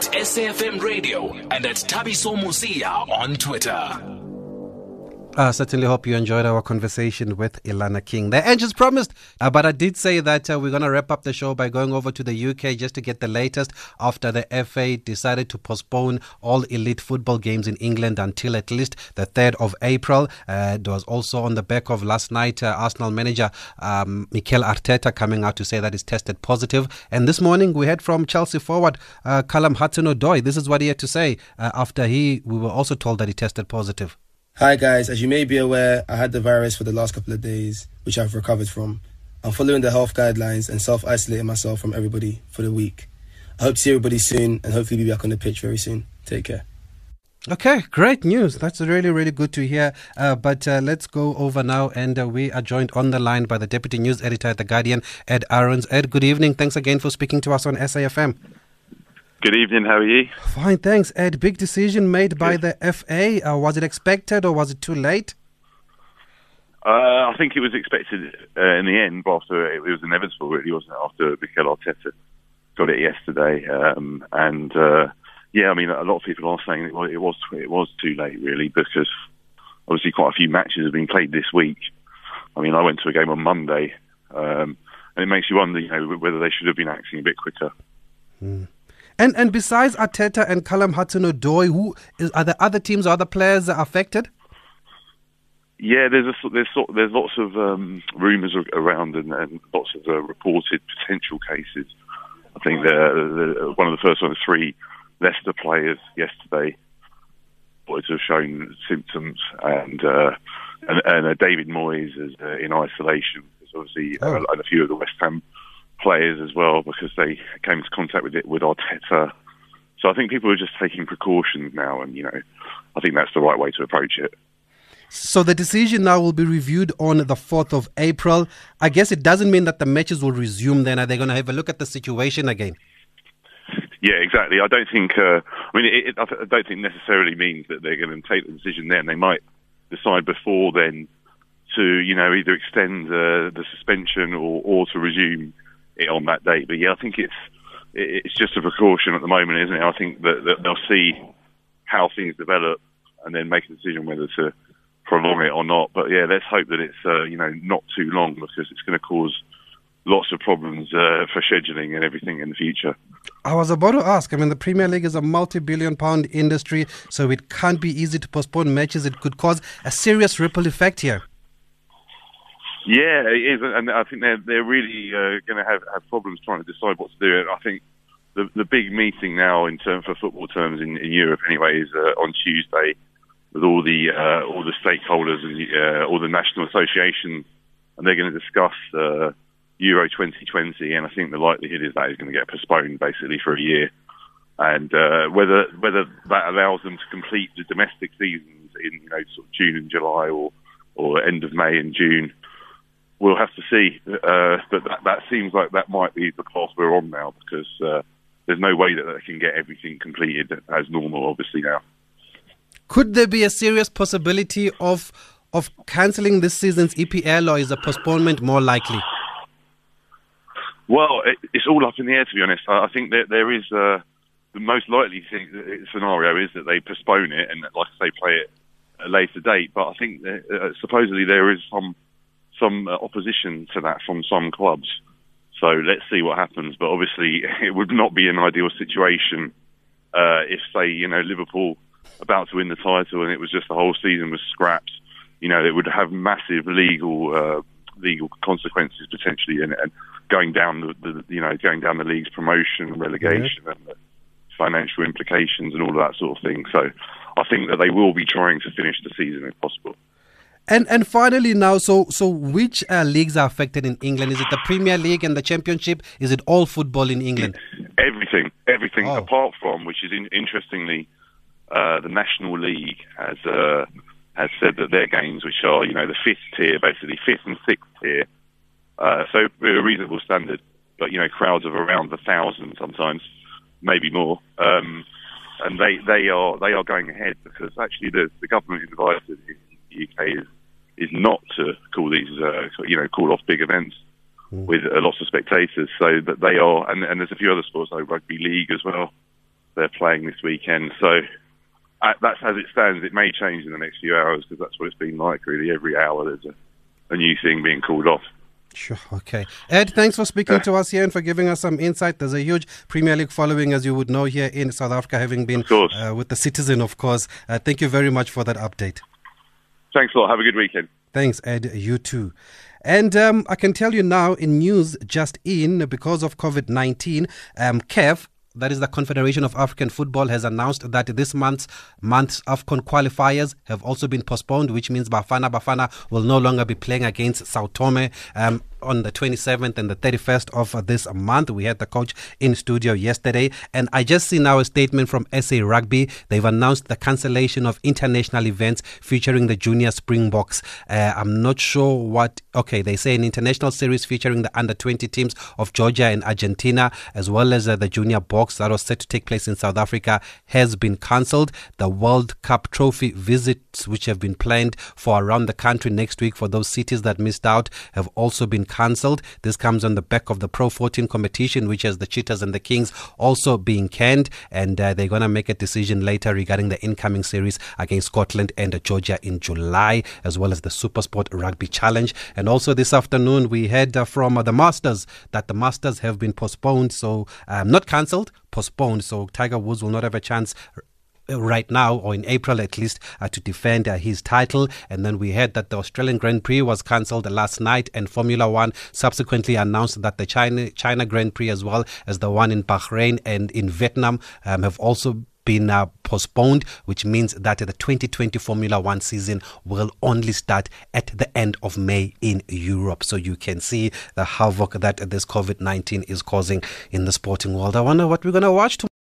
at SAFM Radio and at Thabiso Mosia on Twitter. I certainly hope you enjoyed our conversation with Ilana King. The engines promised, uh, but I did say that uh, we're going to wrap up the show by going over to the UK just to get the latest after the FA decided to postpone all elite football games in England until at least the 3rd of April. Uh, it was also on the back of last night, uh, Arsenal manager um, Mikel Arteta coming out to say that he's tested positive. And this morning we heard from Chelsea forward uh, Callum Hudson-Odoi. This is what he had to say uh, after he, we were also told that he tested positive. Hi guys, as you may be aware, I had the virus for the last couple of days, which I've recovered from. I'm following the health guidelines and self isolating myself from everybody for the week. I hope to see everybody soon and hopefully be back on the pitch very soon. Take care. Okay, great news. That's really, really good to hear. Uh, but uh, let's go over now, and uh, we are joined on the line by the deputy news editor at The Guardian, Ed Aarons. Ed, good evening. Thanks again for speaking to us on SAFM. Good evening. How are you? Fine, thanks. Ed, big decision made by the FA. Uh, was it expected or was it too late? Uh, I think it was expected uh, in the end, but after it was inevitable, really, wasn't it? After Mikel Arteta got it yesterday, um, and uh, yeah, I mean, a lot of people are saying it was, it was it was too late, really, because obviously quite a few matches have been played this week. I mean, I went to a game on Monday, um, and it makes you wonder, you know, whether they should have been acting a bit quicker. Mm. And and besides Arteta and Callum Hudson-Odoi, who is, are there other teams or other players that are affected? Yeah, there's a, there's there's lots of um, rumours around and, and, lots of uh, reported potential cases. I think the, the, one of the first ones, three Leicester players yesterday reported to have shown symptoms, and uh, and, and uh, David Moyes is uh, in isolation. There's obviously oh. and a few of the West Ham players as well because they came into contact with it with Arteta. So I think people are just taking precautions now, and you know, I think that's the right way to approach it. So the decision now will be reviewed on the 4th of April. I guess it doesn't mean that the matches will resume then. Are they going to have a look at the situation again? Yeah, exactly. I don't think. Uh, I mean, it, it, I don't think necessarily means that they're going to take the decision then. They might decide before then to, you know, either extend uh, the suspension or, or to resume on that date. But yeah, I think it's it's just a precaution at the moment, isn't it? I think that, that they'll see how things develop and then make a decision whether to prolong it or not. But yeah, let's hope that it's uh, you know not too long because it's going to cause lots of problems uh, for scheduling and everything in the future. I was about to ask. I mean, the Premier League is a multi-billion-pound industry, so it can't be easy to postpone matches. It could cause a serious ripple effect here. Yeah, it is, and I think they're they're really uh, going to have have problems trying to decide what to do. I think the the big meeting now in terms for football terms in, in Europe anyway is uh, on Tuesday with all the uh, all the stakeholders and uh, all the national associations, and they're going to discuss uh, Euro 2020. And I think the likelihood is that is going to get postponed basically for a year, and uh, whether whether that allows them to complete the domestic seasons in you know sort of June and July or or end of May and June we'll have to see. Uh, but that, that seems like that might be the path we're on now because uh, there's no way that they can get everything completed as normal, obviously, now. Could there be a serious possibility of of cancelling this season's EPL, or is a postponement more likely? Well, it, it's all up in the air, to be honest. I, I think that there is uh, the most likely thing, scenario is that they postpone it and, like I say, play it at a later date. But I think that, uh, supposedly there is some some uh, opposition to that from some clubs. So let's see what happens. But obviously, it would not be an ideal situation uh, if, say, you know, Liverpool about to win the title and it was just the whole season was scrapped. You know, it would have massive legal uh, legal consequences potentially, and, and going down the, the, you know going down the league's promotion, and relegation, and the financial implications and all of that sort of thing. So I think that they will be trying to finish the season if possible. And and finally now, so so which uh, leagues are affected in England? Is it the Premier League and the Championship? Is it all football in England? Everything, everything oh. apart from, which is in, interestingly, uh, the National League has uh, has said that their games, which are you know the fifth tier, basically fifth and sixth tier, uh, so a reasonable standard, but you know crowds of around a thousand sometimes, maybe more. Um, and they, they are they are going ahead because actually the, the government invited in the UK is is not these, uh, you know, call off big events mm. with uh, lots of spectators. So that they are, and, and there's a few other sports like rugby league as well. they're playing this weekend. So uh, that's as it stands. It may change in the next few hours because that's what it's been like. Really, every hour there's a, a new thing being called off. Sure. Okay. Ed, thanks for speaking to us here and for giving us some insight. There's a huge Premier League following, as you would know, here in South Africa, having been uh, with the Citizen, of course. Uh, thank you very much for that update. Thanks a lot. Have a good weekend. Thanks, Ed. You too. And um, I can tell you now in news just in, because of COVID 19, um, CAF that is the Confederation of African Football, has announced that this month's month's AFCON qualifiers have also been postponed, which means Bafana Bafana will no longer be playing against Sao Tome. Um, on the 27th and the 31st of this month. We had the coach in studio yesterday, and I just see now a statement from SA Rugby. They've announced the cancellation of international events featuring the junior Springboks. Uh, I'm not sure what. Okay, they say an international series featuring the under 20 teams of Georgia and Argentina, as well as uh, the junior Boks that was set to take place in South Africa, has been cancelled. The World Cup trophy visits, which have been planned for around the country next week for those cities that missed out, have also been cancelled. This comes on the back of the Pro 14 competition, which has the Cheetahs and the Kings also being canned. And uh, they're going to make a decision later regarding the incoming series against Scotland and Georgia in July, as well as the Supersport Rugby Challenge. And also this afternoon, we heard uh, from uh, the Masters that the Masters have been postponed. So, um, not cancelled, postponed. So, Tiger Woods will not have a chance right now, or in April at least, uh, to defend uh, his title. And then we heard that the Australian Grand Prix was cancelled last night, and Formula One subsequently announced that the China China Grand Prix, as well as the one in Bahrain and in Vietnam, um, have also been uh, postponed, which means that the 2020 Formula One season will only start at the end of May in Europe. So you can see the havoc that this COVID 19 is causing in the sporting world. I wonder what we're going to watch tomorrow.